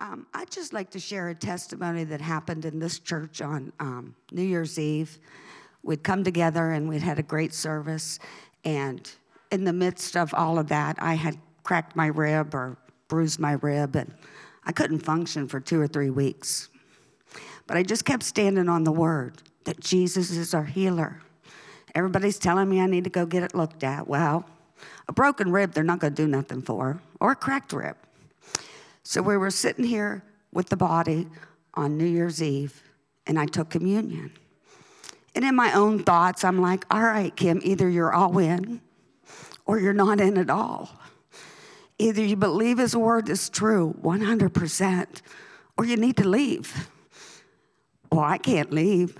Um, I'd just like to share a testimony that happened in this church on um, New Year's Eve. We'd come together and we'd had a great service. And in the midst of all of that, I had cracked my rib or bruised my rib, and I couldn't function for two or three weeks. But I just kept standing on the word that Jesus is our healer. Everybody's telling me I need to go get it looked at. Well, a broken rib, they're not going to do nothing for, or a cracked rib. So we were sitting here with the body on New Year's Eve, and I took communion. And in my own thoughts, I'm like, all right, Kim, either you're all in or you're not in at all. Either you believe his word is true 100%, or you need to leave. Well, I can't leave.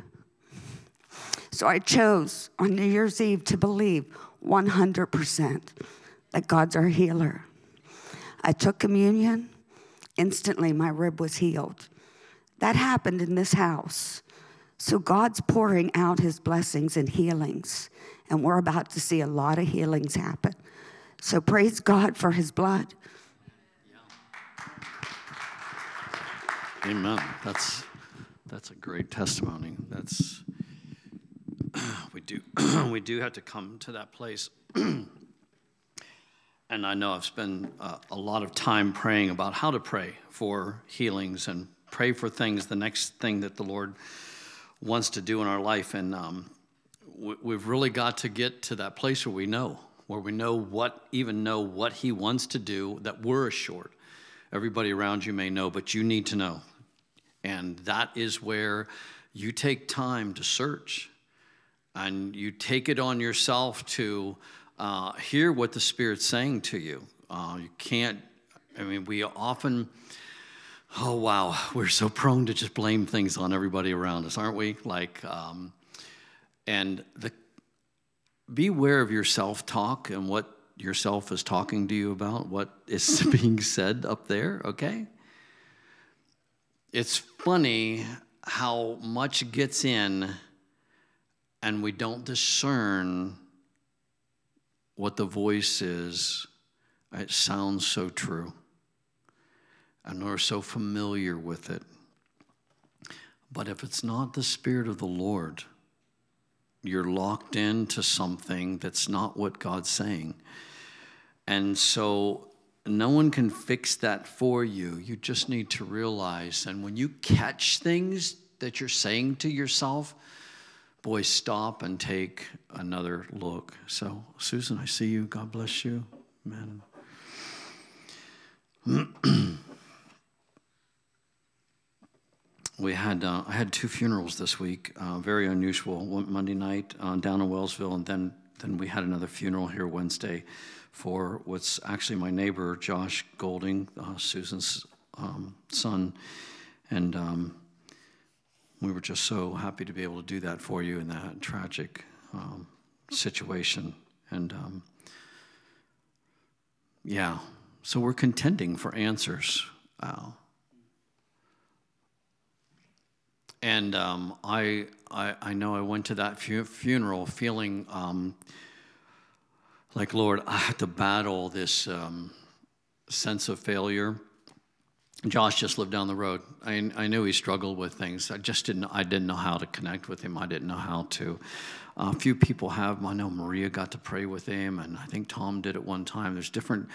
So I chose on New Year's Eve to believe 100% that God's our healer. I took communion. Instantly, my rib was healed. That happened in this house. So God's pouring out his blessings and healings, and we're about to see a lot of healings happen. So praise God for his blood. Amen. That's that's a great testimony. That's we do we do have to come to that place and I know I've spent uh, a lot of time praying about how to pray for healings and pray for things, the next thing that the Lord wants to do in our life. And um, we've really got to get to that place where we know, where we know what, even know what He wants to do, that we're assured. Everybody around you may know, but you need to know. And that is where you take time to search and you take it on yourself to uh, hear what the Spirit's saying to you. Uh, you can't, I mean, we often, oh wow, we're so prone to just blame things on everybody around us, aren't we? Like, um, and the, beware of your self talk and what yourself is talking to you about, what is being said up there, okay? It's funny how much gets in and we don't discern what the voice is, it sounds so true. And we're so familiar with it. But if it's not the Spirit of the Lord, you're locked into something that's not what God's saying. And so no one can fix that for you. You just need to realize. And when you catch things that you're saying to yourself, boy, stop and take another look. So, Susan, I see you. God bless you. Amen. we had uh, I had two funerals this week, uh, very unusual. One Monday night uh, down in Wellsville, and then then we had another funeral here Wednesday for what's actually my neighbor Josh Golding, uh, Susan's um, son, and um, we were just so happy to be able to do that for you in that tragic um, situation. And um, yeah, so we're contending for answers. Uh, and um, I, I, I, know I went to that fu- funeral feeling um, like, Lord, I have to battle this um, sense of failure Josh just lived down the road. I, I knew he struggled with things. I just didn't. I didn't know how to connect with him. I didn't know how to. Uh, a few people have. I know Maria got to pray with him, and I think Tom did at one time. There's different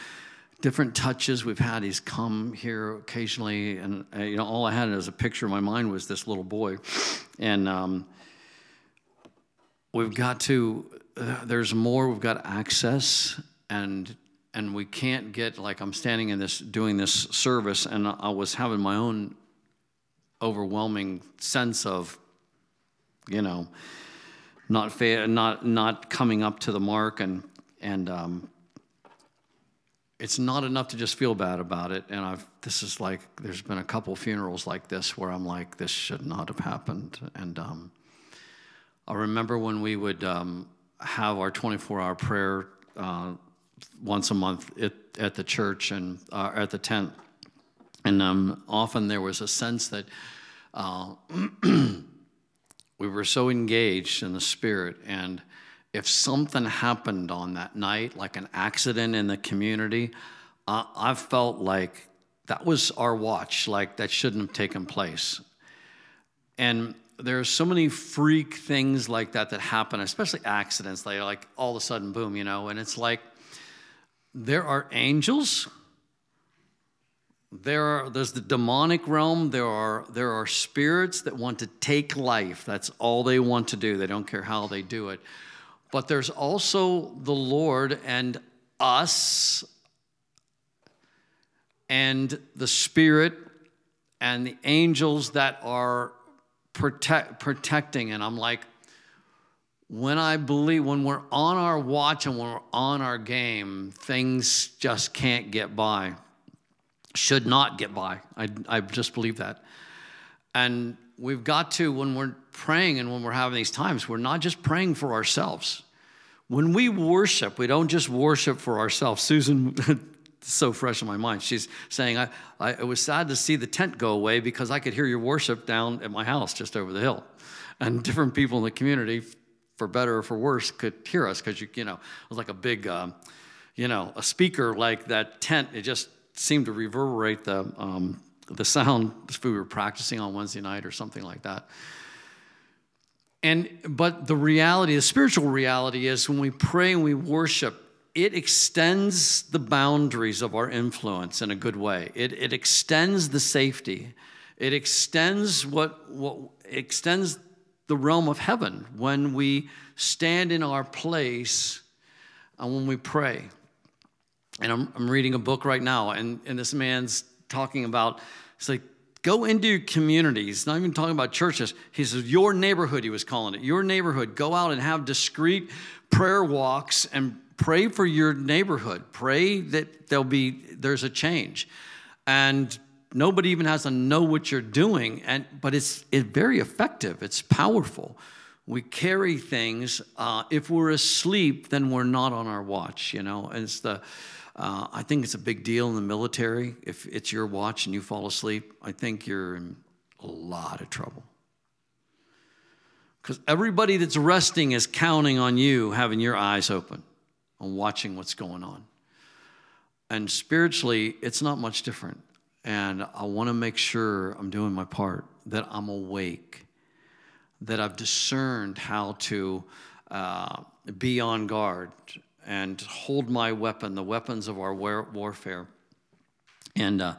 different touches we've had. He's come here occasionally, and uh, you know, all I had as a picture in my mind was this little boy, and um, we've got to. Uh, there's more. We've got access, and and we can't get like I'm standing in this doing this service and I was having my own overwhelming sense of you know not fa- not not coming up to the mark and and um, it's not enough to just feel bad about it and I've this is like there's been a couple funerals like this where I'm like this should not have happened and um, I remember when we would um, have our 24 hour prayer uh, once a month at, at the church and uh, at the tent. And um, often there was a sense that uh, we were so engaged in the spirit. And if something happened on that night, like an accident in the community, uh, I felt like that was our watch. Like that shouldn't have taken place. And there are so many freak things like that that happen, especially accidents. They like all of a sudden, boom, you know. And it's like there are angels. There are, there's the demonic realm. There are, there are spirits that want to take life. That's all they want to do. They don't care how they do it. But there's also the Lord and us and the Spirit and the angels that are protect, protecting. And I'm like, when I believe, when we're on our watch and when we're on our game, things just can't get by, should not get by. I, I just believe that. And we've got to, when we're praying and when we're having these times, we're not just praying for ourselves. When we worship, we don't just worship for ourselves. Susan, so fresh in my mind, she's saying, I, I, it was sad to see the tent go away because I could hear your worship down at my house just over the hill. And different people in the community, for better or for worse, could hear us because, you, you know, it was like a big, um, you know, a speaker like that tent. It just seemed to reverberate the, um, the sound we were practicing on Wednesday night or something like that. And but the reality, the spiritual reality is when we pray and we worship, it extends the boundaries of our influence in a good way. It, it extends the safety. It extends what, what extends the realm of heaven when we stand in our place and when we pray. And I'm, I'm reading a book right now, and, and this man's talking about, it's like Go into communities, not even talking about churches. He says, Your neighborhood, he was calling it. Your neighborhood. Go out and have discreet prayer walks and pray for your neighborhood. Pray that there'll be there's a change. And nobody even has to know what you're doing. And but it's it's very effective, it's powerful. We carry things. Uh, if we're asleep, then we're not on our watch, you know. And it's the uh, I think it's a big deal in the military. If it's your watch and you fall asleep, I think you're in a lot of trouble. Because everybody that's resting is counting on you having your eyes open and watching what's going on. And spiritually, it's not much different. And I want to make sure I'm doing my part, that I'm awake, that I've discerned how to uh, be on guard and hold my weapon, the weapons of our war- warfare. And uh,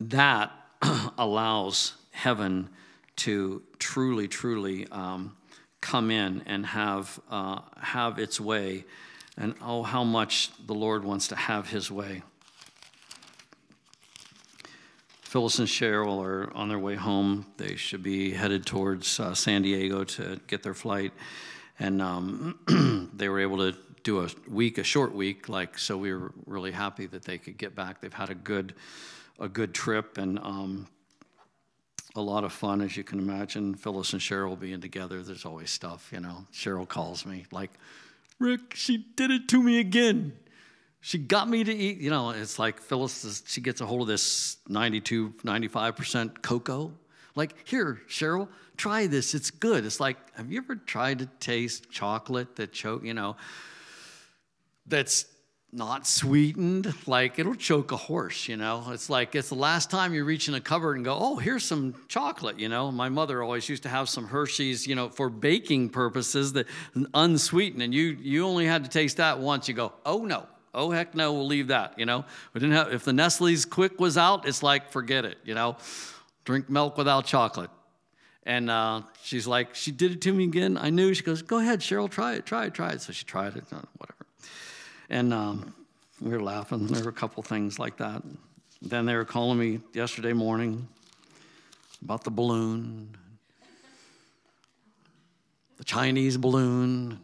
that allows heaven to truly, truly um, come in and have, uh, have its way. And oh, how much the Lord wants to have his way. Phyllis and Cheryl are on their way home. They should be headed towards uh, San Diego to get their flight. And um, they were able to do a week, a short week, like so. We were really happy that they could get back. They've had a good, a good trip and um, a lot of fun, as you can imagine. Phyllis and Cheryl being together, there's always stuff, you know. Cheryl calls me like, Rick, she did it to me again. She got me to eat, you know. It's like Phyllis, is, she gets a hold of this 92, 95% cocoa. Like, here, Cheryl, try this. It's good. It's like, have you ever tried to taste chocolate that choke, you know? that's not sweetened, like it'll choke a horse, you know. It's like it's the last time you reach in a cupboard and go, oh, here's some chocolate, you know. My mother always used to have some Hershey's, you know, for baking purposes that unsweetened, and you you only had to taste that once. You go, oh no, oh heck no, we'll leave that, you know. We didn't have if the Nestle's Quik was out, it's like forget it, you know. Drink milk without chocolate. And uh, she's like, she did it to me again. I knew. She goes, go ahead, Cheryl, try it, try it, try it. So she tried it, whatever. And um, we were laughing. There were a couple things like that. Then they were calling me yesterday morning about the balloon, the Chinese balloon,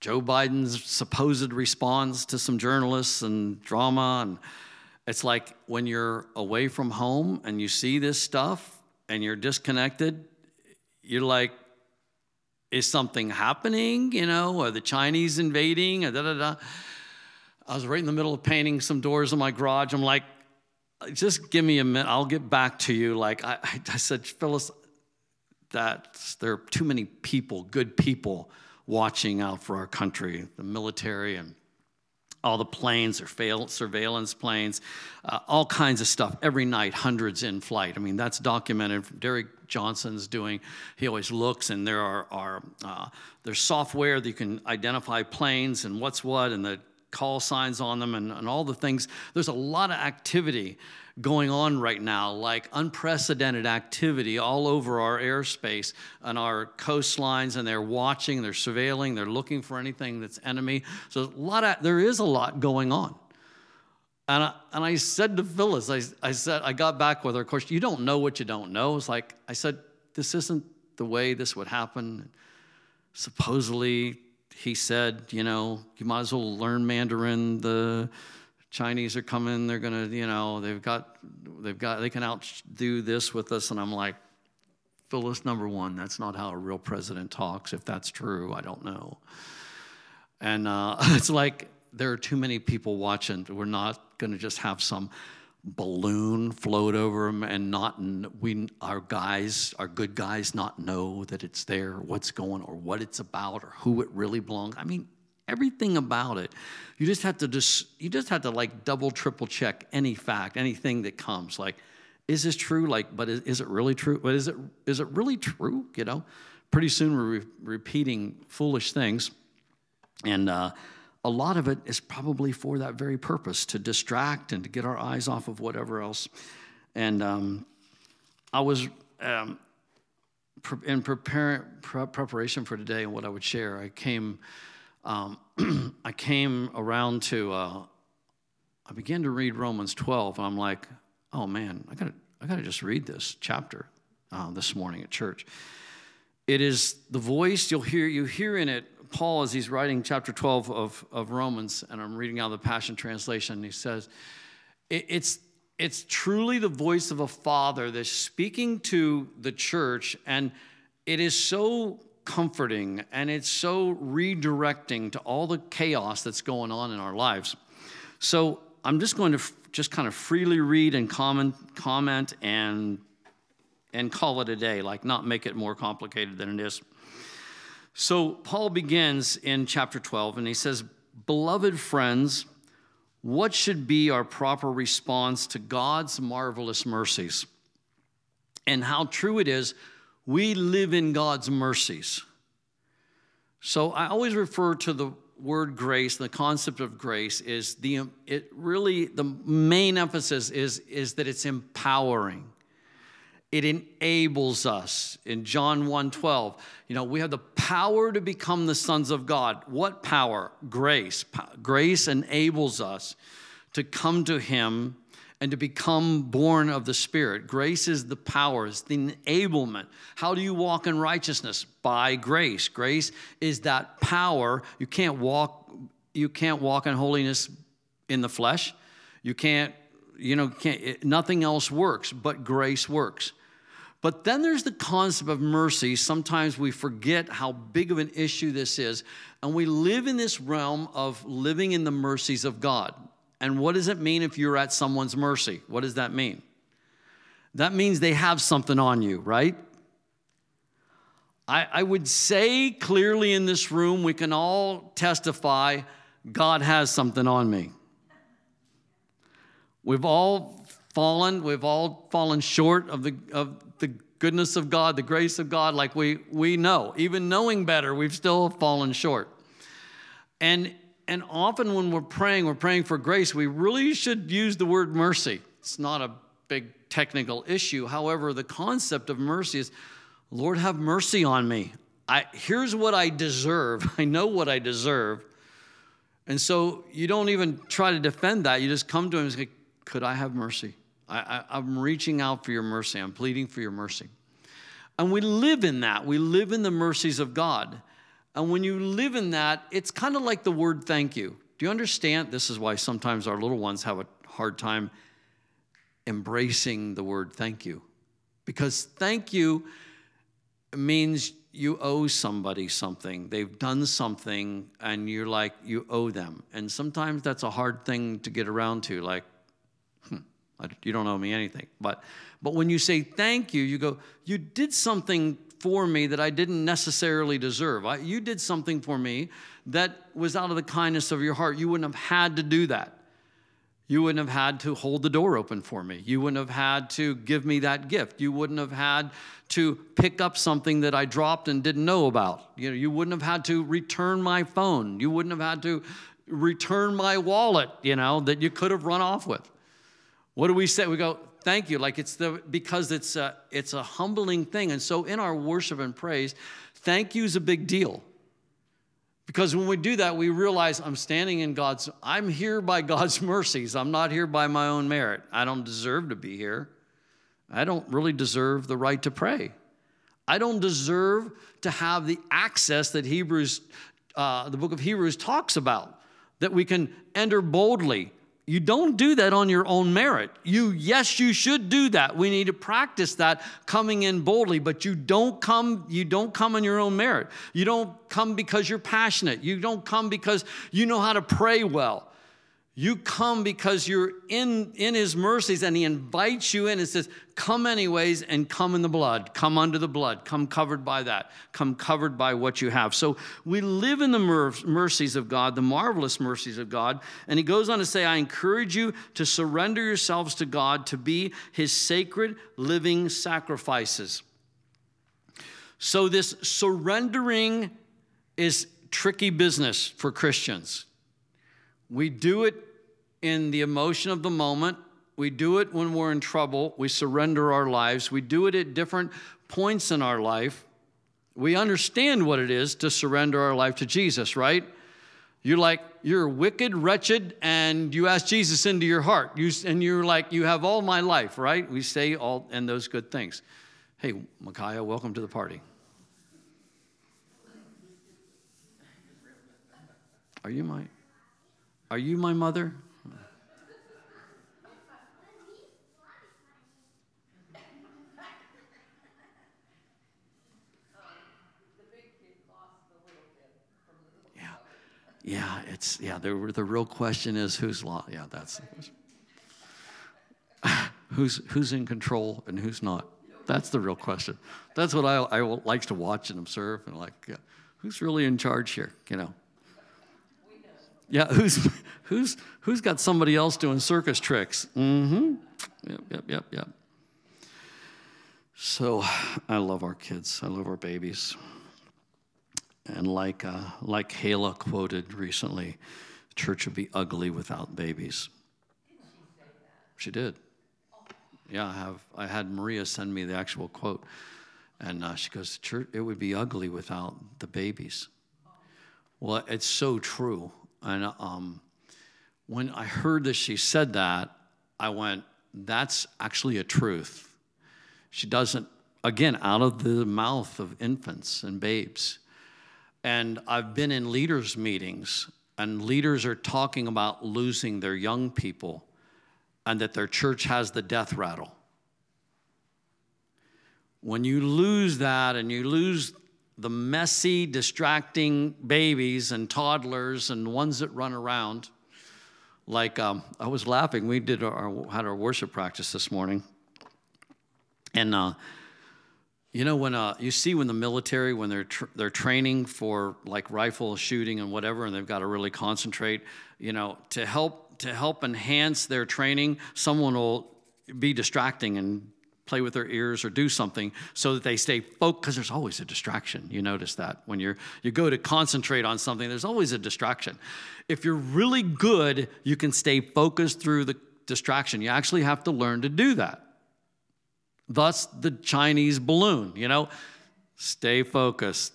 Joe Biden's supposed response to some journalists and drama. And it's like when you're away from home and you see this stuff and you're disconnected, you're like, is something happening? You know, are the Chinese invading? da, da, da. I was right in the middle of painting some doors in my garage. I'm like, just give me a minute. I'll get back to you. Like I, I said, Phyllis, that there are too many people, good people, watching out for our country, the military, and all the planes or fail, surveillance planes, uh, all kinds of stuff every night, hundreds in flight. I mean, that's documented. Derek Johnson's doing. He always looks, and there are, are uh, there's software that you can identify planes and what's what, and the call signs on them, and, and all the things. There's a lot of activity going on right now, like unprecedented activity all over our airspace and our coastlines, and they're watching, they're surveilling, they're looking for anything that's enemy. So a lot of, there is a lot going on. And I, and I said to Phyllis, I, I said, I got back with her, of course, you don't know what you don't know. It's like, I said, this isn't the way this would happen. Supposedly, he said, you know, you might as well learn Mandarin. The Chinese are coming. They're gonna, you know, they've got, they've got, they can outdo this with us. And I'm like, Phyllis, number one, that's not how a real president talks. If that's true, I don't know. And uh, it's like there are too many people watching. We're not to just have some balloon float over them and not we our guys our good guys not know that it's there what's going or what it's about or who it really belongs i mean everything about it. You just have to just you just have to like double triple check any fact anything that comes like is this true? Like but is, is it really true? But is it is it really true? You know pretty soon we're re- repeating foolish things. And uh, a lot of it is probably for that very purpose to distract and to get our eyes off of whatever else. And um, i was um, in preparation for today and what i would share i came um, I came around to, uh, I began to read Romans 12, and I'm like, oh man, I gotta, I gotta just read this chapter uh, this morning at church. It is the voice you'll hear, you hear in it, Paul, as he's writing chapter 12 of, of Romans, and I'm reading out of the Passion Translation, he says, it, it's, it's truly the voice of a father that's speaking to the church, and it is so comforting and it's so redirecting to all the chaos that's going on in our lives. So I'm just going to f- just kind of freely read and comment, comment and and call it a day, like not make it more complicated than it is. So Paul begins in chapter 12 and he says, "Beloved friends, what should be our proper response to God's marvelous mercies?" And how true it is we live in God's mercies. So I always refer to the word grace, the concept of grace is the it really the main emphasis is is that it's empowering. It enables us. In John 1:12, you know, we have the power to become the sons of God. What power? Grace. Grace enables us to come to him and to become born of the Spirit. Grace is the power, it's the enablement. How do you walk in righteousness? By grace. Grace is that power. You can't walk, you can't walk in holiness in the flesh. You can't, you know, can't, nothing else works, but grace works. But then there's the concept of mercy. Sometimes we forget how big of an issue this is, and we live in this realm of living in the mercies of God. And what does it mean if you're at someone's mercy? What does that mean? That means they have something on you, right? I, I would say clearly in this room, we can all testify God has something on me. We've all fallen, we've all fallen short of the, of the goodness of God, the grace of God, like we, we know. Even knowing better, we've still fallen short. And and often when we're praying, we're praying for grace, we really should use the word mercy. It's not a big technical issue. However, the concept of mercy is Lord, have mercy on me. I, here's what I deserve. I know what I deserve. And so you don't even try to defend that. You just come to him and say, Could I have mercy? I, I, I'm reaching out for your mercy. I'm pleading for your mercy. And we live in that. We live in the mercies of God. And when you live in that, it's kind of like the word thank you. Do you understand? This is why sometimes our little ones have a hard time embracing the word thank you. Because thank you means you owe somebody something. They've done something and you're like, you owe them. And sometimes that's a hard thing to get around to, like, hmm, you don't owe me anything. But, but when you say thank you, you go, you did something for me that I didn't necessarily deserve. I, you did something for me that was out of the kindness of your heart. You wouldn't have had to do that. You wouldn't have had to hold the door open for me. You wouldn't have had to give me that gift. You wouldn't have had to pick up something that I dropped and didn't know about. You know, you wouldn't have had to return my phone. You wouldn't have had to return my wallet, you know, that you could have run off with. What do we say? We go, thank you. Like it's the because it's a it's a humbling thing. And so in our worship and praise, thank you is a big deal. Because when we do that, we realize I'm standing in God's, I'm here by God's mercies. I'm not here by my own merit. I don't deserve to be here. I don't really deserve the right to pray. I don't deserve to have the access that Hebrews, uh, the book of Hebrews talks about, that we can enter boldly you don't do that on your own merit. You, yes, you should do that. We need to practice that coming in boldly, but you don't come, you don't come on your own merit. You don't come because you're passionate. You don't come because you know how to pray well. You come because you're in, in his mercies and he invites you in and says, Come anyways and come in the blood. Come under the blood. Come covered by that. Come covered by what you have. So we live in the mercies of God, the marvelous mercies of God. And he goes on to say, I encourage you to surrender yourselves to God to be his sacred living sacrifices. So this surrendering is tricky business for Christians. We do it in the emotion of the moment. We do it when we're in trouble. We surrender our lives. We do it at different points in our life. We understand what it is to surrender our life to Jesus, right? You're like, you're wicked, wretched, and you ask Jesus into your heart. You, and you're like, you have all my life, right? We say all and those good things. Hey, Micaiah, welcome to the party. Are you my are you my mother? Yeah, yeah, it's yeah. The the real question is who's law. Yeah, that's who's who's in control and who's not. That's the real question. That's what I I like to watch and observe and like yeah, who's really in charge here. You know. Yeah, who's who's who's got somebody else doing circus tricks? Mm-hmm. Yep, yep, yep, yep. So I love our kids. I love our babies. And like, uh, like Hala quoted recently, church would be ugly without babies. She did. Yeah, I have. I had Maria send me the actual quote, and uh, she goes, "Church, it would be ugly without the babies." Well, it's so true. And um, when I heard that she said that, I went, "That's actually a truth." She doesn't. Again, out of the mouth of infants and babes and I've been in leaders' meetings, and leaders are talking about losing their young people and that their church has the death rattle. When you lose that and you lose the messy, distracting babies and toddlers and ones that run around, like um, I was laughing. We did our, had our worship practice this morning, and uh, you know when uh, you see when the military when they're tr- they're training for like rifle shooting and whatever, and they've got to really concentrate. You know to help to help enhance their training, someone will be distracting and play with their ears or do something so that they stay focused because there's always a distraction you notice that when you're you go to concentrate on something there's always a distraction if you're really good you can stay focused through the distraction you actually have to learn to do that Thus, the Chinese balloon, you know, stay focused.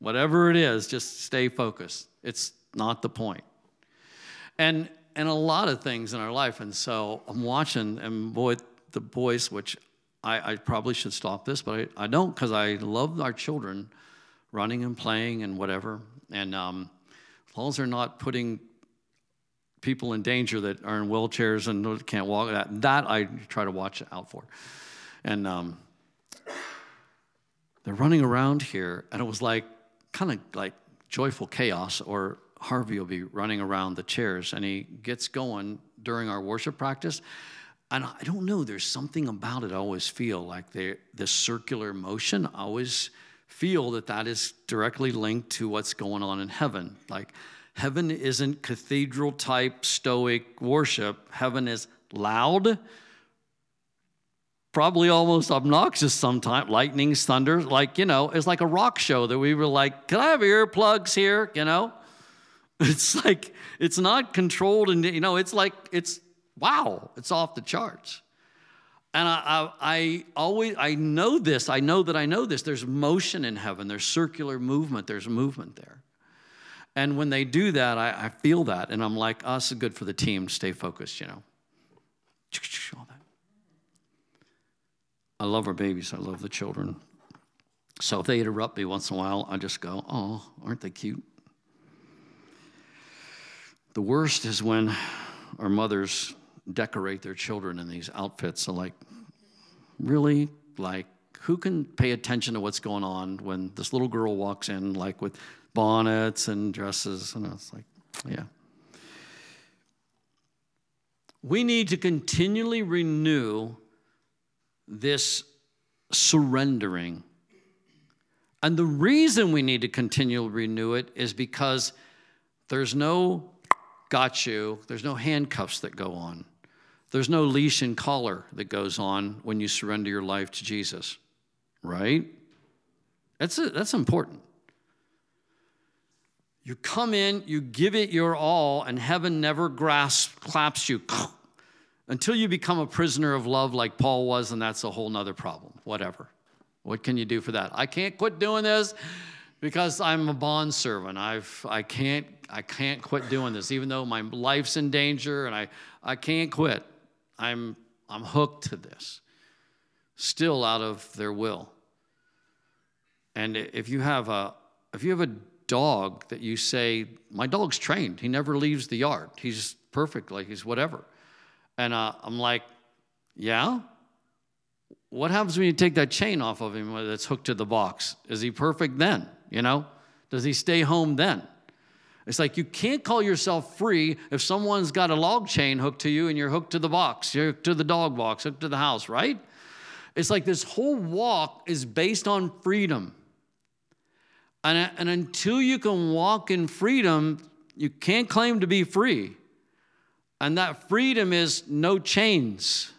Whatever it is, just stay focused. It's not the point. And, and a lot of things in our life. And so I'm watching, and boy, the boys, which I, I probably should stop this, but I, I don't because I love our children running and playing and whatever. And um, as long as they're not putting people in danger that are in wheelchairs and can't walk. That, that I try to watch out for. And um, they're running around here, and it was like kind of like joyful chaos, or Harvey will be running around the chairs, and he gets going during our worship practice. And I don't know, there's something about it I always feel like the, the circular motion, I always feel that that is directly linked to what's going on in heaven. Like, heaven isn't cathedral type stoic worship, heaven is loud, probably almost obnoxious sometimes, lightnings, thunder, like, you know, it's like a rock show that we were like, can I have earplugs here, you know? It's like, it's not controlled and, you know, it's like, it's, wow, it's off the charts. And I, I, I, always, I know this, I know that I know this. There's motion in heaven, there's circular movement, there's movement there. And when they do that, I, I feel that. And I'm like, oh, this is good for the team, stay focused, you know. All that. I love our babies, I love the children. So if they interrupt me once in a while, I just go, oh, aren't they cute? The worst is when our mothers decorate their children in these outfits. So, like, really? Like, who can pay attention to what's going on when this little girl walks in, like, with bonnets and dresses? And it's like, yeah. We need to continually renew this surrendering. And the reason we need to continually renew it is because there's no got you, there's no handcuffs that go on. There's no leash and collar that goes on when you surrender your life to Jesus, right? That's, a, that's important. You come in, you give it your all, and heaven never grasps, claps you until you become a prisoner of love like Paul was, and that's a whole nother problem. Whatever. What can you do for that? I can't quit doing this because I'm a bond servant. I've I can't I can't quit doing this, even though my life's in danger and I, I can't quit. I'm I'm hooked to this. Still out of their will. And if you have a if you have a dog that you say, my dog's trained, he never leaves the yard. He's perfect, like he's whatever. And uh, I'm like, yeah, what happens when you take that chain off of him that's hooked to the box? Is he perfect then? You know? Does he stay home then? It's like you can't call yourself free if someone's got a log chain hooked to you and you're hooked to the box, you're hooked to the dog box, hooked to the house, right? It's like this whole walk is based on freedom. And, uh, and until you can walk in freedom, you can't claim to be free. And that freedom is no chains,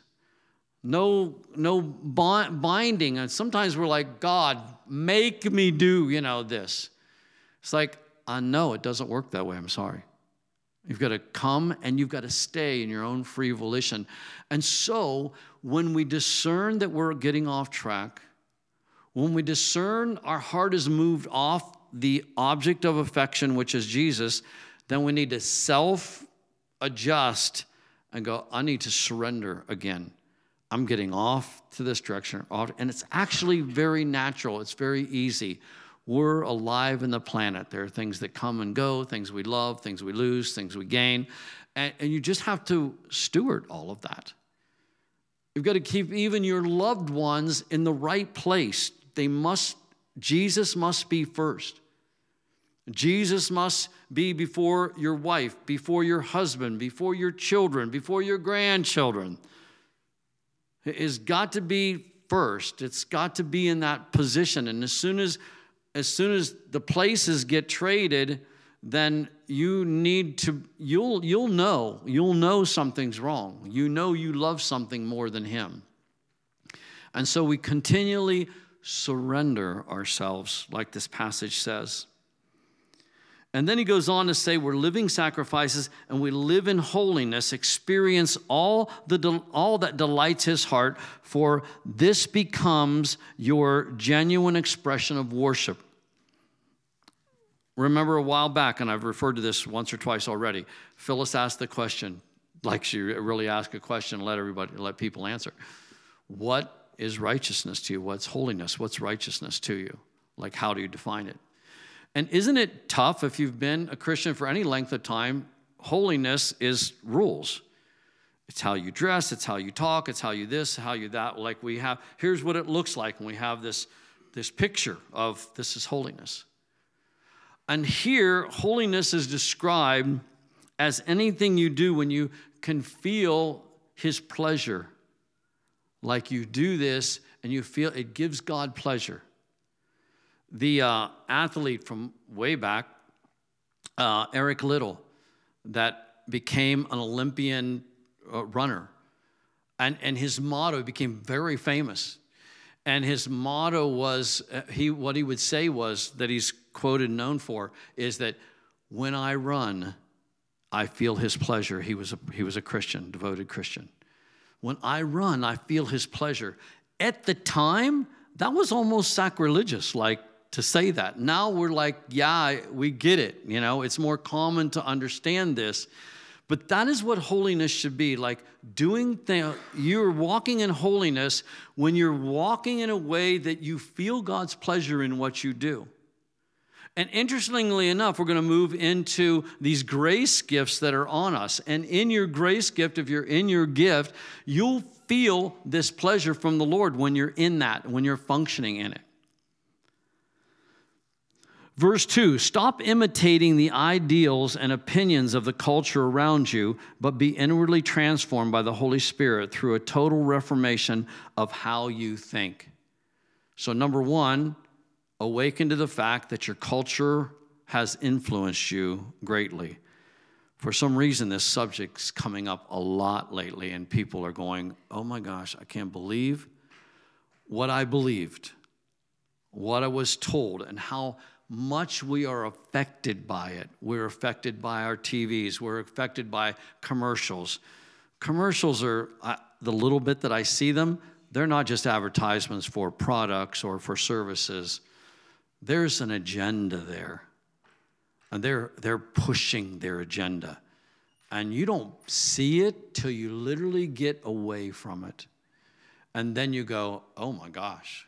no, no binding. And sometimes we're like, God, make me do, you know, this. It's like, I know it doesn't work that way. I'm sorry. You've got to come and you've got to stay in your own free volition. And so, when we discern that we're getting off track, when we discern our heart is moved off the object of affection, which is Jesus, then we need to self adjust and go, I need to surrender again. I'm getting off to this direction. And it's actually very natural, it's very easy. We're alive in the planet. There are things that come and go, things we love, things we lose, things we gain. And, and you just have to steward all of that. You've got to keep even your loved ones in the right place. They must, Jesus must be first. Jesus must be before your wife, before your husband, before your children, before your grandchildren It's got to be first. It's got to be in that position. And as soon as as soon as the places get traded, then you need to you'll you'll know. You'll know something's wrong. You know you love something more than him. And so we continually surrender ourselves like this passage says. And then he goes on to say, We're living sacrifices and we live in holiness, experience all, the, all that delights his heart, for this becomes your genuine expression of worship. Remember a while back, and I've referred to this once or twice already, Phyllis asked the question, like she really asked a question, let everybody, let people answer. What is righteousness to you? What's holiness? What's righteousness to you? Like, how do you define it? And isn't it tough if you've been a Christian for any length of time? Holiness is rules. It's how you dress, it's how you talk, it's how you this, how you that. Like we have, here's what it looks like when we have this, this picture of this is holiness. And here, holiness is described as anything you do when you can feel his pleasure. Like you do this and you feel it gives God pleasure. The uh, athlete from way back, uh, Eric Liddell, that became an Olympian uh, runner. And, and his motto became very famous. And his motto was, uh, he, what he would say was, that he's quoted and known for, is that when I run, I feel his pleasure. He was a, he was a Christian, devoted Christian. When I run, I feel his pleasure. At the time, that was almost sacrilegious, like to say that. Now we're like, yeah, we get it. You know, it's more common to understand this. But that is what holiness should be like doing things. You're walking in holiness when you're walking in a way that you feel God's pleasure in what you do. And interestingly enough, we're going to move into these grace gifts that are on us. And in your grace gift, if you're in your gift, you'll feel this pleasure from the Lord when you're in that, when you're functioning in it. Verse 2 Stop imitating the ideals and opinions of the culture around you, but be inwardly transformed by the Holy Spirit through a total reformation of how you think. So, number one, awaken to the fact that your culture has influenced you greatly. For some reason, this subject's coming up a lot lately, and people are going, Oh my gosh, I can't believe what I believed, what I was told, and how much we are affected by it. We're affected by our TVs, we're affected by commercials. Commercials are, uh, the little bit that I see them, they're not just advertisements for products or for services. There's an agenda there. And they're, they're pushing their agenda. And you don't see it till you literally get away from it. And then you go, oh my gosh,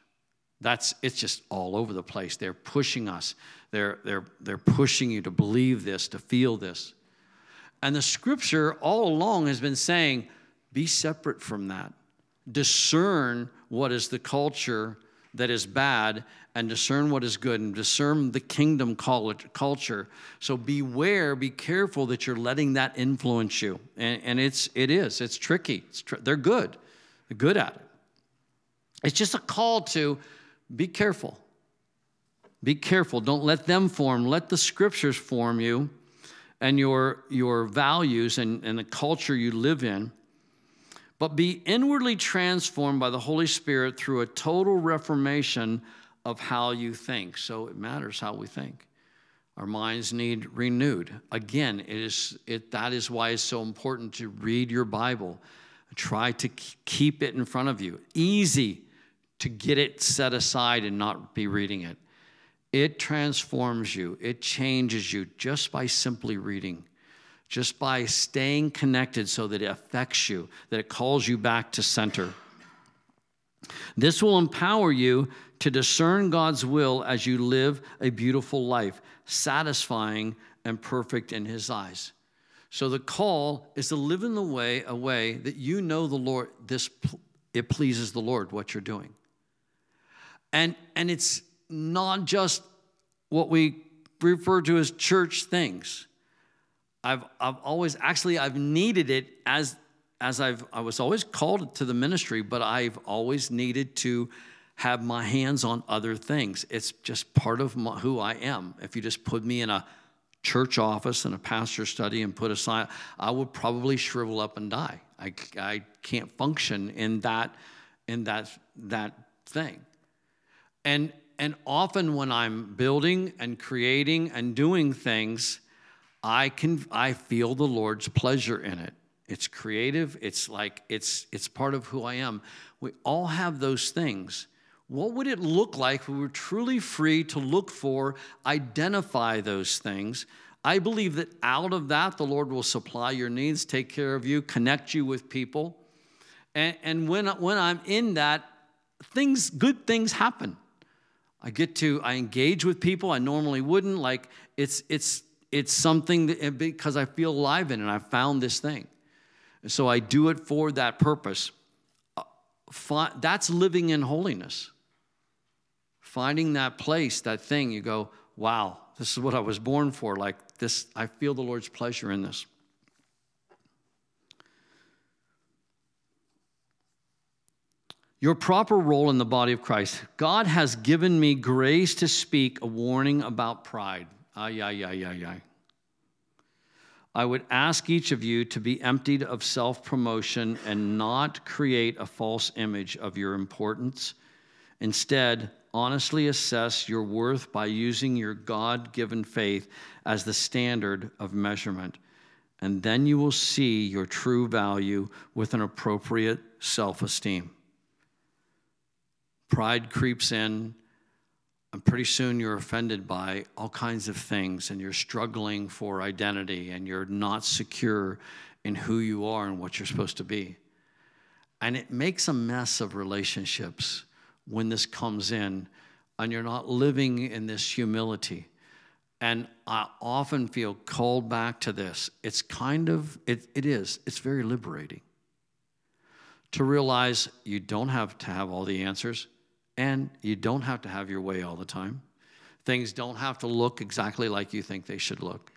that's it's just all over the place. They're pushing us. They're they're they're pushing you to believe this, to feel this. And the scripture all along has been saying, be separate from that. Discern what is the culture that is bad and discern what is good and discern the kingdom culture. So beware, be careful that you're letting that influence you. And, and it's it is it's tricky. It's tr- they're good. They're good at it. It's just a call to be careful. Be careful. Don't let them form. Let the scriptures form you and your, your values and, and the culture you live in. But be inwardly transformed by the Holy Spirit through a total reformation of how you think. So it matters how we think. Our minds need renewed. Again, it is, it, that is why it's so important to read your Bible. Try to keep it in front of you. Easy to get it set aside and not be reading it. It transforms you, it changes you just by simply reading, just by staying connected so that it affects you, that it calls you back to center. This will empower you to discern God's will as you live a beautiful life, satisfying and perfect in His eyes. So the call is to live in the way a way that you know the Lord. This it pleases the Lord what you're doing. And, and it's not just what we refer to as church things. I've, I've always, actually, I've needed it as, as I've, I was always called to the ministry, but I've always needed to have my hands on other things. It's just part of my, who I am. If you just put me in a church office and a pastor study and put aside, I would probably shrivel up and die. I, I can't function in that, in that, that thing. And, and often when I'm building and creating and doing things, I can I feel the Lord's pleasure in it. It's creative, it's like it's it's part of who I am. We all have those things. What would it look like if we were truly free to look for, identify those things? I believe that out of that, the Lord will supply your needs, take care of you, connect you with people. And, and when, when I'm in that, things, good things happen. I get to I engage with people I normally wouldn't. Like it's it's it's something that, because I feel alive in it. I found this thing, so I do it for that purpose. Uh, that's living in holiness. Finding that place, that thing, you go, wow, this is what I was born for. Like this, I feel the Lord's pleasure in this. Your proper role in the body of Christ. God has given me grace to speak a warning about pride. Ay, ay, ay, ay, ay. I would ask each of you to be emptied of self promotion and not create a false image of your importance. Instead, honestly assess your worth by using your God given faith as the standard of measurement. And then you will see your true value with an appropriate self esteem. Pride creeps in and pretty soon you're offended by all kinds of things and you're struggling for identity and you're not secure in who you are and what you're supposed to be. And it makes a mess of relationships when this comes in and you're not living in this humility. And I often feel called back to this. It's kind of, it, it is, it's very liberating to realize you don't have to have all the answers. And you don't have to have your way all the time. Things don't have to look exactly like you think they should look.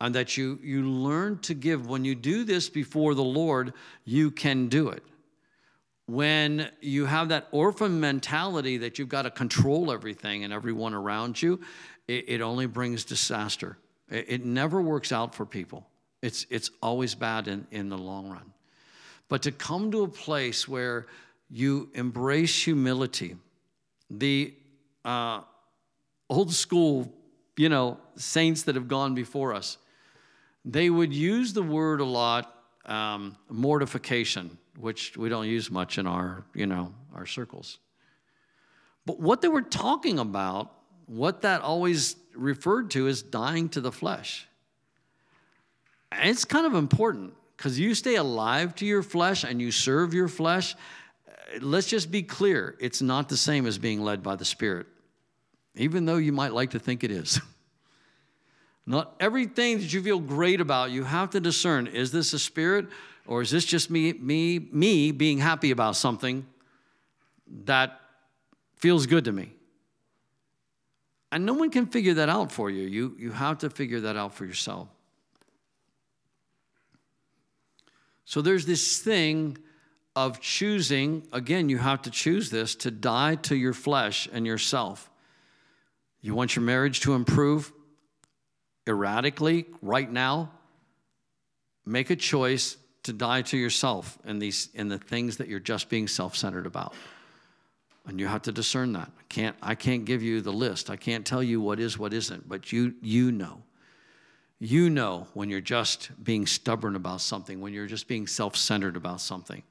And that you, you learn to give. When you do this before the Lord, you can do it. When you have that orphan mentality that you've got to control everything and everyone around you, it, it only brings disaster. It, it never works out for people. It's, it's always bad in, in the long run. But to come to a place where you embrace humility. The uh, old school, you know, saints that have gone before us, they would use the word a lot, um, mortification, which we don't use much in our, you know, our circles. But what they were talking about, what that always referred to is dying to the flesh. And it's kind of important because you stay alive to your flesh and you serve your flesh, let's just be clear it's not the same as being led by the Spirit, even though you might like to think it is. Not everything that you feel great about, you have to discern is this a spirit or is this just me, me, me being happy about something that feels good to me? And no one can figure that out for you. You, you have to figure that out for yourself. So there's this thing of choosing, again, you have to choose this to die to your flesh and yourself. You want your marriage to improve erratically right now? Make a choice to die to yourself in these in the things that you're just being self-centered about. And you have to discern that. I can't I can't give you the list. I can't tell you what is what isn't, but you you know. You know when you're just being stubborn about something, when you're just being self-centered about something.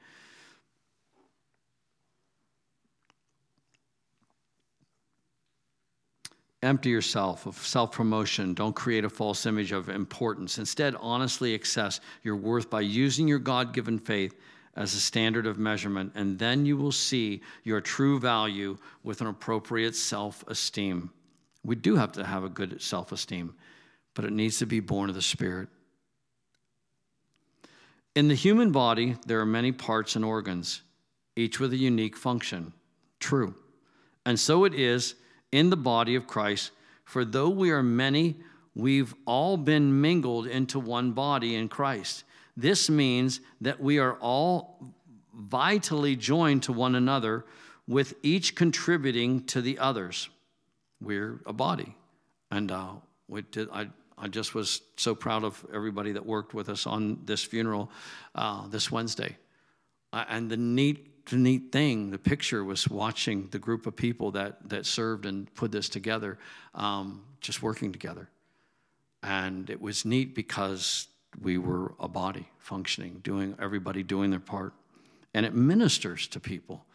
Empty yourself of self promotion. Don't create a false image of importance. Instead, honestly assess your worth by using your God given faith as a standard of measurement, and then you will see your true value with an appropriate self esteem. We do have to have a good self esteem, but it needs to be born of the Spirit. In the human body, there are many parts and organs, each with a unique function. True. And so it is in the body of Christ. For though we are many, we've all been mingled into one body in Christ. This means that we are all vitally joined to one another, with each contributing to the others. We're a body. And uh, we did, I, I just was so proud of everybody that worked with us on this funeral uh, this Wednesday. Uh, and the neat neat thing, the picture was watching the group of people that, that served and put this together, um, just working together. And it was neat because we were a body functioning, doing everybody doing their part. And it ministers to people.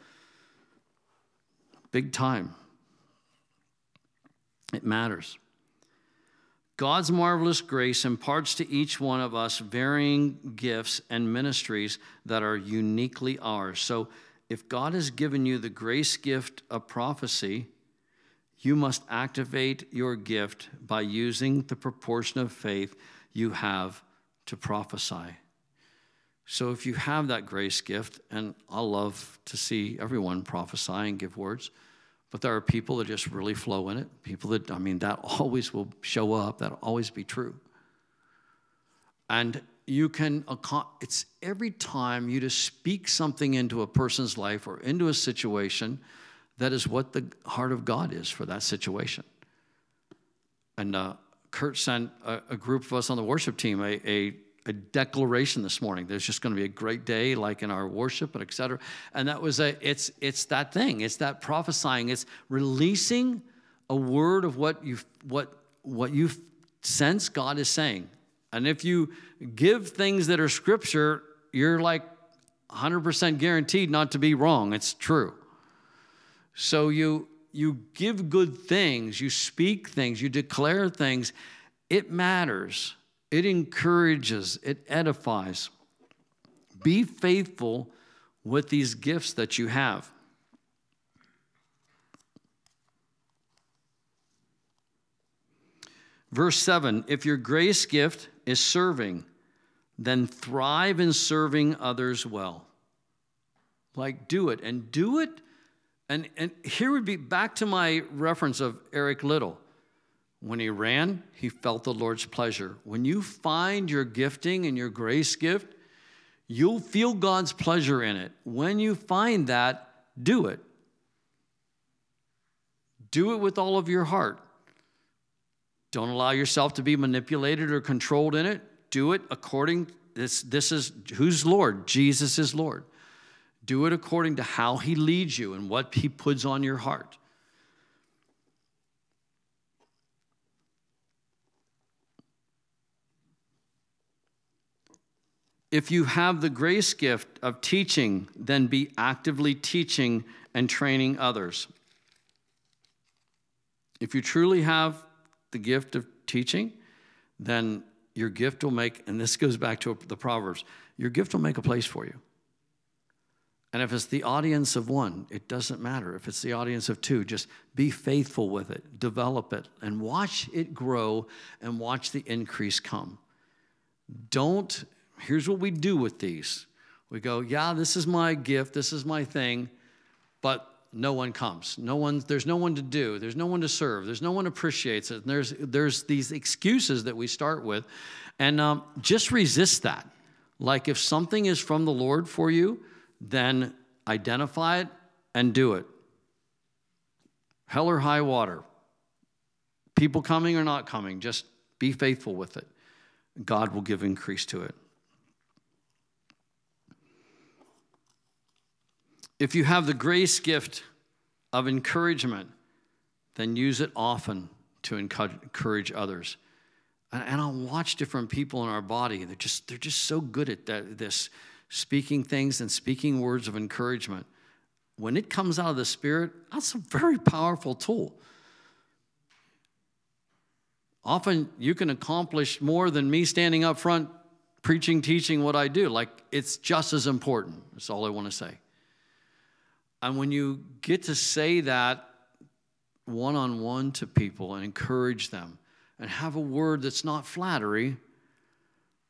Big time. It matters. God's marvelous grace imparts to each one of us varying gifts and ministries that are uniquely ours. So, if God has given you the grace gift of prophecy, you must activate your gift by using the proportion of faith you have to prophesy. So, if you have that grace gift, and I love to see everyone prophesy and give words, but there are people that just really flow in it. People that, I mean, that always will show up, that'll always be true. And you can it's every time you just speak something into a person's life or into a situation that is what the heart of god is for that situation. And uh, kurt sent a, a, group of us on the worship team a, a, a declaration this morning. There's just going to be a great day like in our worship and etc and that was a it's it's that thing. It's that prophesying. It's releasing a word of what you what what you sense god is saying and if you give things that are scripture, you're like 100% guaranteed not to be wrong. It's true. So you you give good things, you speak things, you declare things. It matters. It encourages, it edifies. Be faithful with these gifts that you have. Verse 7 If your grace gift is serving, then thrive in serving others well. Like, do it and do it. And, and here would be back to my reference of Eric Liddell. When he ran, he felt the Lord's pleasure. When you find your gifting and your grace gift, you'll feel God's pleasure in it. When you find that, do it. Do it with all of your heart. Don't allow yourself to be manipulated or controlled in it. Do it according this this is who's Lord? Jesus is Lord. Do it according to how he leads you and what he puts on your heart. If you have the grace gift of teaching, then be actively teaching and training others. If you truly have the gift of teaching, then your gift will make, and this goes back to the Proverbs, your gift will make a place for you. And if it's the audience of one, it doesn't matter. If it's the audience of two, just be faithful with it, develop it, and watch it grow and watch the increase come. Don't, here's what we do with these we go, yeah, this is my gift, this is my thing, but no one comes. No one, there's no one to do. There's no one to serve. There's no one appreciates it. And there's, there's these excuses that we start with. And um, just resist that. Like if something is from the Lord for you, then identify it and do it. Hell or high water. People coming or not coming, just be faithful with it. God will give increase to it. If you have the grace gift of encouragement, then use it often to encourage others. And I'll watch different people in our body. They're just, they're just so good at that, this, speaking things and speaking words of encouragement. When it comes out of the Spirit, that's a very powerful tool. Often you can accomplish more than me standing up front preaching, teaching what I do. Like, it's just as important. That's all I want to say. And when you get to say that one on one to people and encourage them and have a word that's not flattery,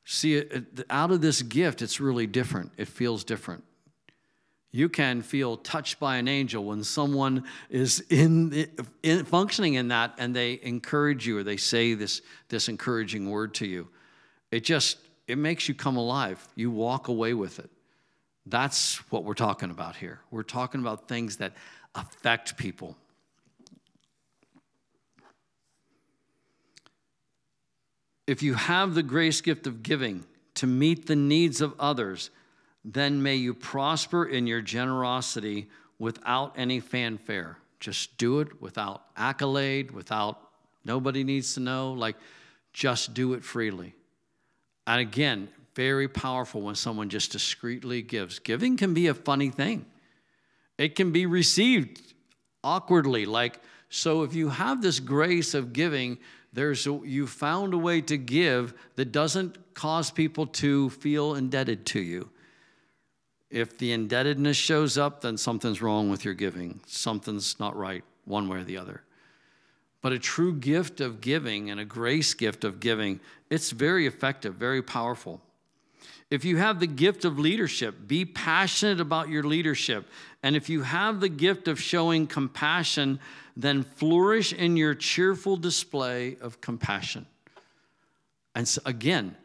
see, it, out of this gift, it's really different. It feels different. You can feel touched by an angel when someone is in, in, functioning in that and they encourage you or they say this, this encouraging word to you. It just it makes you come alive. You walk away with it. That's what we're talking about here. We're talking about things that affect people. If you have the grace gift of giving to meet the needs of others, then may you prosper in your generosity without any fanfare. Just do it without accolade, without nobody needs to know. Like, just do it freely. And again, very powerful when someone just discreetly gives. Giving can be a funny thing, it can be received awkwardly. Like, so if you have this grace of giving, there's a, you found a way to give that doesn't cause people to feel indebted to you. If the indebtedness shows up, then something's wrong with your giving. Something's not right, one way or the other. But a true gift of giving and a grace gift of giving, it's very effective, very powerful. If you have the gift of leadership, be passionate about your leadership. And if you have the gift of showing compassion, then flourish in your cheerful display of compassion. And so again,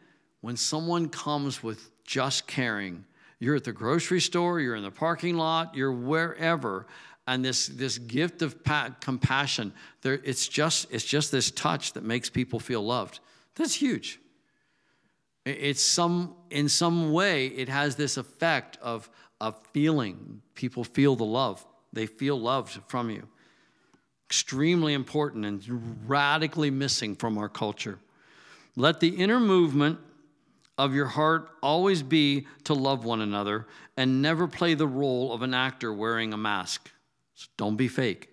when someone comes with just caring, you're at the grocery store, you're in the parking lot, you're wherever, and this, this gift of pa- compassion, there, it's, just, it's just this touch that makes people feel loved. That's huge. It's some, in some way, it has this effect of, of feeling. People feel the love, they feel loved from you. Extremely important and radically missing from our culture. Let the inner movement of your heart always be to love one another and never play the role of an actor wearing a mask. So don't be fake.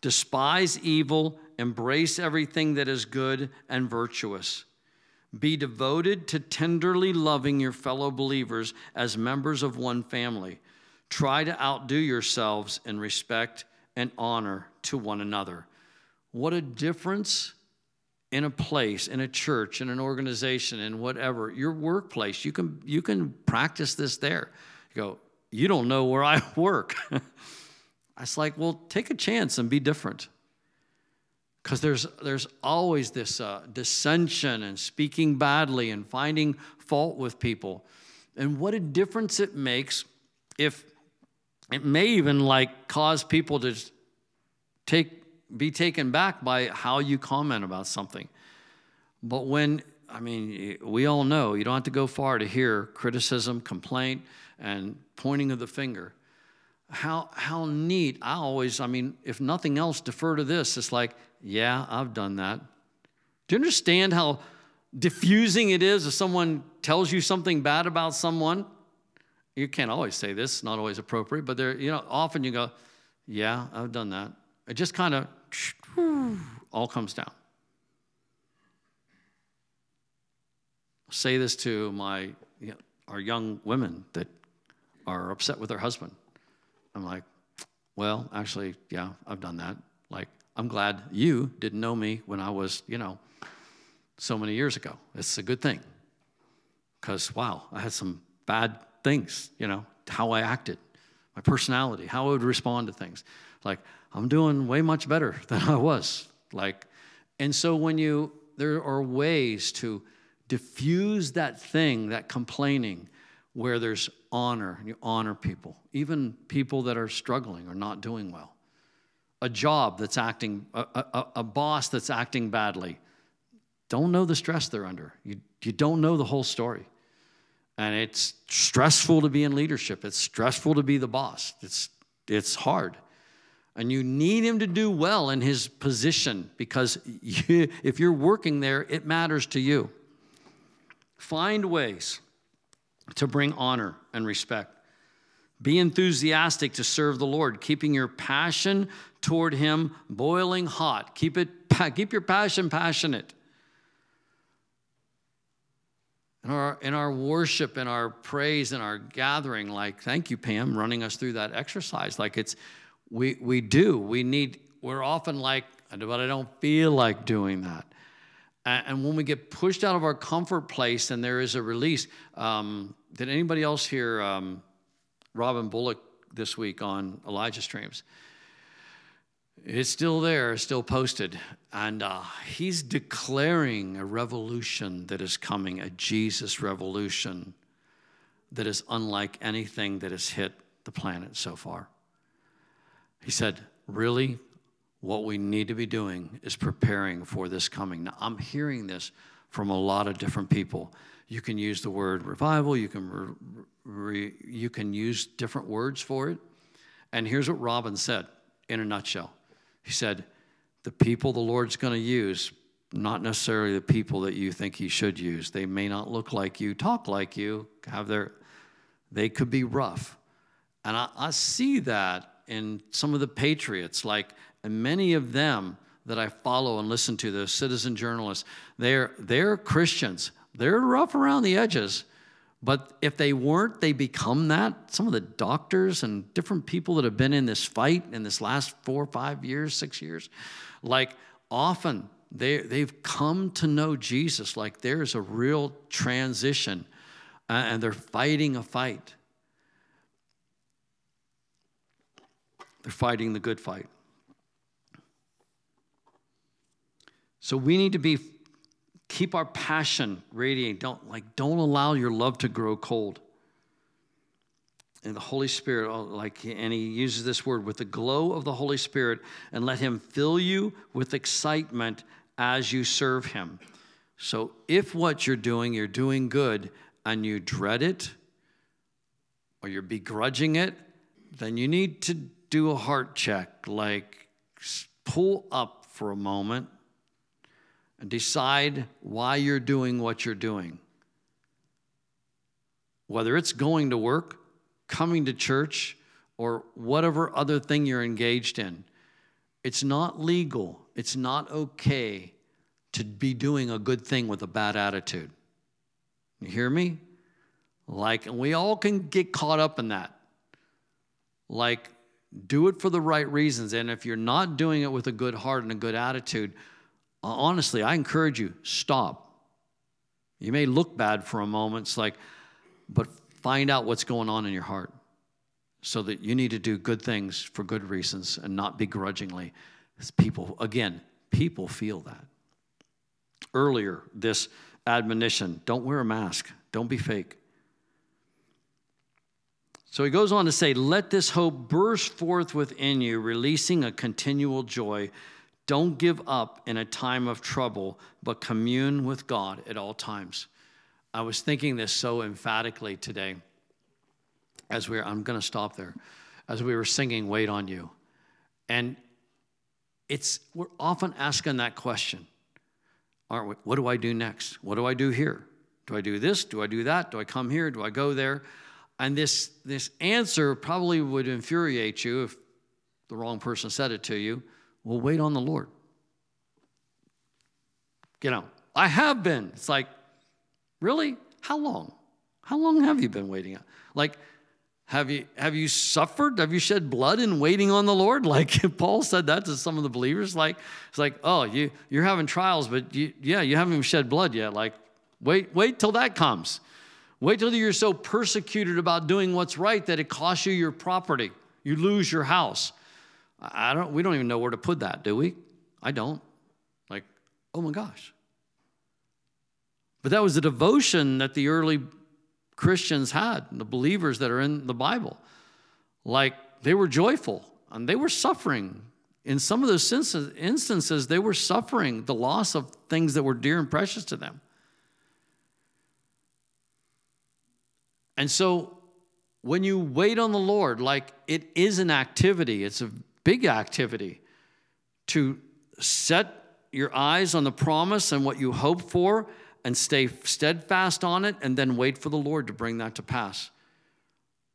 Despise evil, embrace everything that is good and virtuous. Be devoted to tenderly loving your fellow believers as members of one family. Try to outdo yourselves in respect and honor to one another. What a difference in a place, in a church, in an organization, in whatever, your workplace. You can you can practice this there. You go, you don't know where I work. it's like, well, take a chance and be different. Because there's, there's always this uh, dissension and speaking badly and finding fault with people. And what a difference it makes if it may even like cause people to take, be taken back by how you comment about something. But when, I mean, we all know you don't have to go far to hear criticism, complaint, and pointing of the finger. How, how neat. I always, I mean, if nothing else, defer to this. It's like, yeah, I've done that. Do you understand how diffusing it is if someone tells you something bad about someone? You can't always say this, it's not always appropriate, but there, you know, often you go, yeah, I've done that. It just kind of all comes down. Say this to my you know, our young women that are upset with their husband. I'm like, well, actually, yeah, I've done that. Like, I'm glad you didn't know me when I was, you know, so many years ago. It's a good thing. Because, wow, I had some bad things, you know, how I acted, my personality, how I would respond to things. Like, I'm doing way much better than I was. Like, and so when you, there are ways to diffuse that thing, that complaining, where there's honor, and you honor people, even people that are struggling or not doing well. A job that's acting, a, a, a boss that's acting badly, don't know the stress they're under. You, you don't know the whole story. And it's stressful to be in leadership. It's stressful to be the boss. It's, it's hard. And you need him to do well in his position because you, if you're working there, it matters to you. Find ways to bring honor and respect. Be enthusiastic to serve the Lord, keeping your passion toward Him boiling hot. Keep, it, keep your passion passionate. In our, in our worship, in our praise, in our gathering, like, thank you, Pam, running us through that exercise. Like, it's, we, we do. We need, we're often like, but I don't feel like doing that. And when we get pushed out of our comfort place and there is a release, um, did anybody else hear um, Robin Bullock this week on Elijah Streams? It's still there, still posted. And uh, he's declaring a revolution that is coming, a Jesus revolution that is unlike anything that has hit the planet so far. He said, Really? what we need to be doing is preparing for this coming. Now, I'm hearing this from a lot of different people. You can use the word revival, you can, re, re, you can use different words for it. And here's what Robin said in a nutshell He said, The people the Lord's going to use, not necessarily the people that you think He should use. They may not look like you, talk like you, have their, they could be rough. And I, I see that in some of the patriots, like and many of them that I follow and listen to, the citizen journalists, they're, they're Christians. They're rough around the edges. But if they weren't, they become that. Some of the doctors and different people that have been in this fight in this last four, five years, six years, like often they, they've come to know Jesus. Like there's a real transition uh, and they're fighting a fight. They're fighting the good fight. So we need to be keep our passion radiating. Don't like don't allow your love to grow cold. And the Holy Spirit, oh, like, and he uses this word with the glow of the Holy Spirit, and let him fill you with excitement as you serve him. So if what you're doing, you're doing good, and you dread it, or you're begrudging it, then you need to do a heart check. Like, pull up for a moment and decide why you're doing what you're doing. Whether it's going to work, coming to church, or whatever other thing you're engaged in, it's not legal, it's not okay to be doing a good thing with a bad attitude. You hear me? Like, and we all can get caught up in that. Like, do it for the right reasons. And if you're not doing it with a good heart and a good attitude, Uh, honestly, I encourage you, stop. You may look bad for a moment, it's like, but find out what's going on in your heart so that you need to do good things for good reasons and not begrudgingly. People, again, people feel that. Earlier, this admonition don't wear a mask, don't be fake. So he goes on to say, Let this hope burst forth within you, releasing a continual joy don't give up in a time of trouble, but commune with God at all times. I was thinking this so emphatically today as we are I'm going to stop there, as we were singing Wait on You. And it's, we're often asking that question, aren't we? What do I do next? What do I do here? Do I do this? Do I do that? Do I come here? Do I go there? And this, this answer probably would infuriate you if the wrong person said it to you. Well, wait on the Lord. You know, I have been. It's like, really? How long? How long have you been waiting? Like, have you have you suffered? Have you shed blood in waiting on the Lord? Like Paul said that to some of the believers. Like it's like, oh, you you're having trials, but you, yeah, you haven't even shed blood yet. Like, wait, wait till that comes. Wait till you're so persecuted about doing what's right that it costs you your property. You lose your house. I don't, we don't even know where to put that, do we? I don't. Like, oh my gosh. But that was the devotion that the early Christians had, the believers that are in the Bible. Like, they were joyful and they were suffering. In some of those instances, they were suffering the loss of things that were dear and precious to them. And so, when you wait on the Lord, like it is an activity, it's a big activity to set your eyes on the promise and what you hope for and stay steadfast on it and then wait for the Lord to bring that to pass.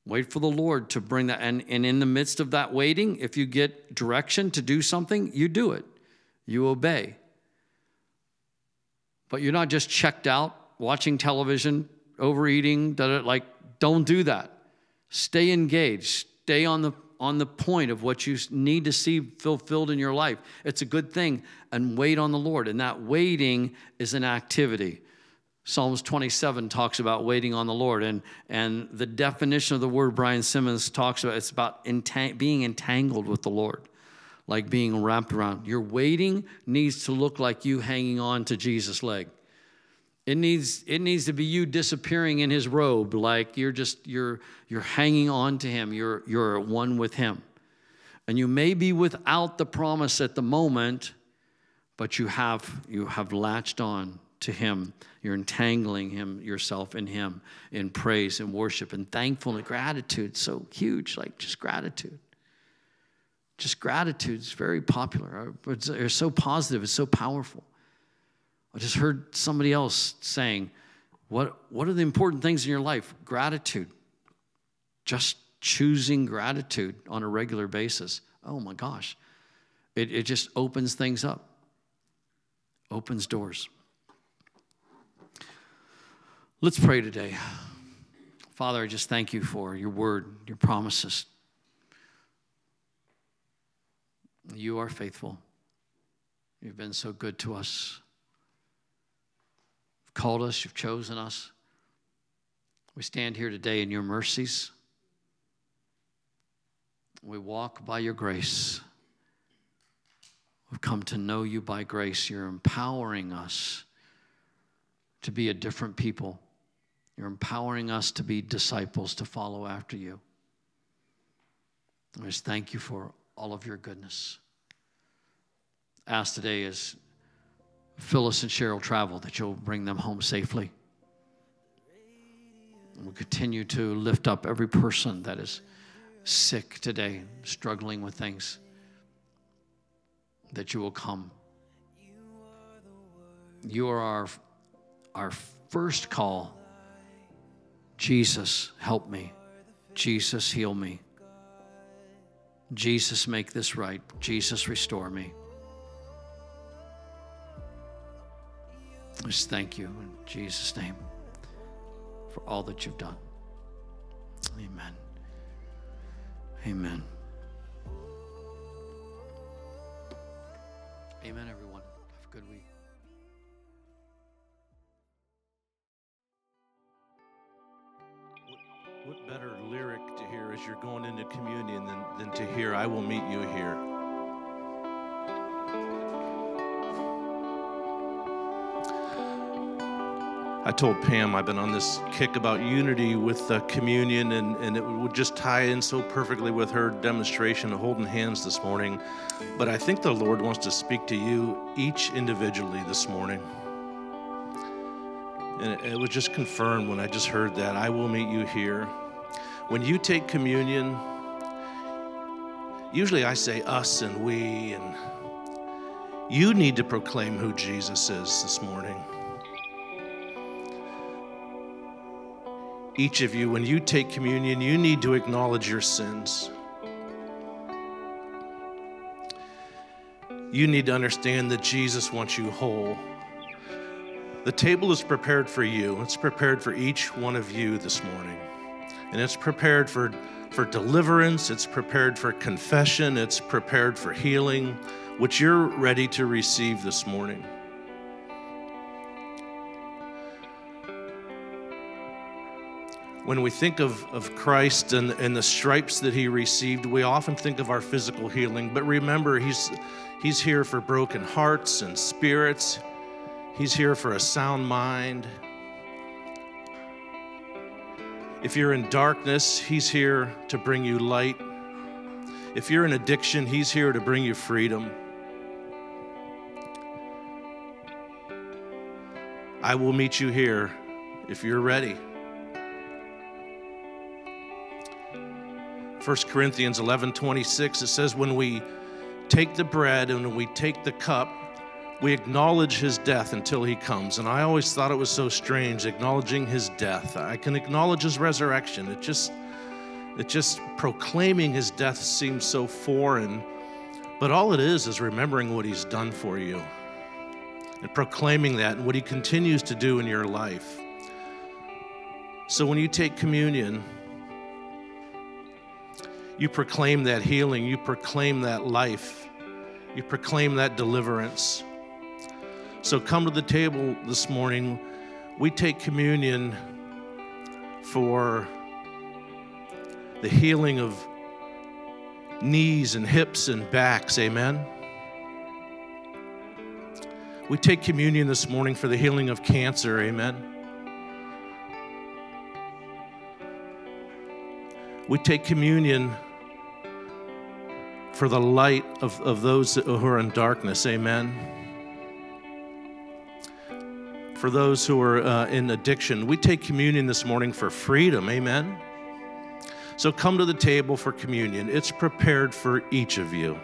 Wait for the Lord to bring that. And, and in the midst of that waiting, if you get direction to do something, you do it, you obey. But you're not just checked out, watching television, overeating, like, don't do that. Stay engaged, stay on the on the point of what you need to see fulfilled in your life. It's a good thing. And wait on the Lord. And that waiting is an activity. Psalms 27 talks about waiting on the Lord. And, and the definition of the word Brian Simmons talks about, it's about entang- being entangled with the Lord, like being wrapped around. Your waiting needs to look like you hanging on to Jesus' leg. It needs, it needs to be you disappearing in his robe, like you're just you're you're hanging on to him, you're you're one with him. And you may be without the promise at the moment, but you have you have latched on to him. You're entangling him yourself in him in praise and worship and thankfulness, gratitude. So huge, like just gratitude. Just gratitude is very popular. It's, it's so positive, it's so powerful. I just heard somebody else saying, what, what are the important things in your life? Gratitude. Just choosing gratitude on a regular basis. Oh my gosh. It, it just opens things up, opens doors. Let's pray today. Father, I just thank you for your word, your promises. You are faithful. You've been so good to us called us, you've chosen us. We stand here today in your mercies. We walk by your grace. We've come to know you by grace. You're empowering us to be a different people. You're empowering us to be disciples, to follow after you. I just thank you for all of your goodness. Ask today as Phyllis and Cheryl travel that you'll bring them home safely. And we'll continue to lift up every person that is sick today, struggling with things, that you will come. You are our, our first call. Jesus, help me. Jesus, heal me. Jesus, make this right. Jesus, restore me. Just thank you in Jesus' name for all that you've done. Amen. Amen. Amen, everyone. Have a good week. What better lyric to hear as you're going into communion than, than to hear, I will meet you here? I told Pam I've been on this kick about unity with uh, communion, and, and it would just tie in so perfectly with her demonstration of holding hands this morning. But I think the Lord wants to speak to you each individually this morning. And it, it was just confirmed when I just heard that I will meet you here. When you take communion, usually I say us and we, and you need to proclaim who Jesus is this morning. Each of you, when you take communion, you need to acknowledge your sins. You need to understand that Jesus wants you whole. The table is prepared for you, it's prepared for each one of you this morning. And it's prepared for, for deliverance, it's prepared for confession, it's prepared for healing, which you're ready to receive this morning. When we think of, of Christ and, and the stripes that he received, we often think of our physical healing. But remember, he's, he's here for broken hearts and spirits, he's here for a sound mind. If you're in darkness, he's here to bring you light. If you're in addiction, he's here to bring you freedom. I will meet you here if you're ready. 1 Corinthians 11 26, it says, When we take the bread and when we take the cup, we acknowledge his death until he comes. And I always thought it was so strange acknowledging his death. I can acknowledge his resurrection. It just it just proclaiming his death seems so foreign. But all it is is remembering what he's done for you and proclaiming that and what he continues to do in your life. So when you take communion, you proclaim that healing, you proclaim that life, you proclaim that deliverance. So come to the table this morning. We take communion for the healing of knees and hips and backs. Amen. We take communion this morning for the healing of cancer. Amen. We take communion for the light of, of those who are in darkness. Amen. For those who are uh, in addiction, we take communion this morning for freedom. Amen. So come to the table for communion. It's prepared for each of you.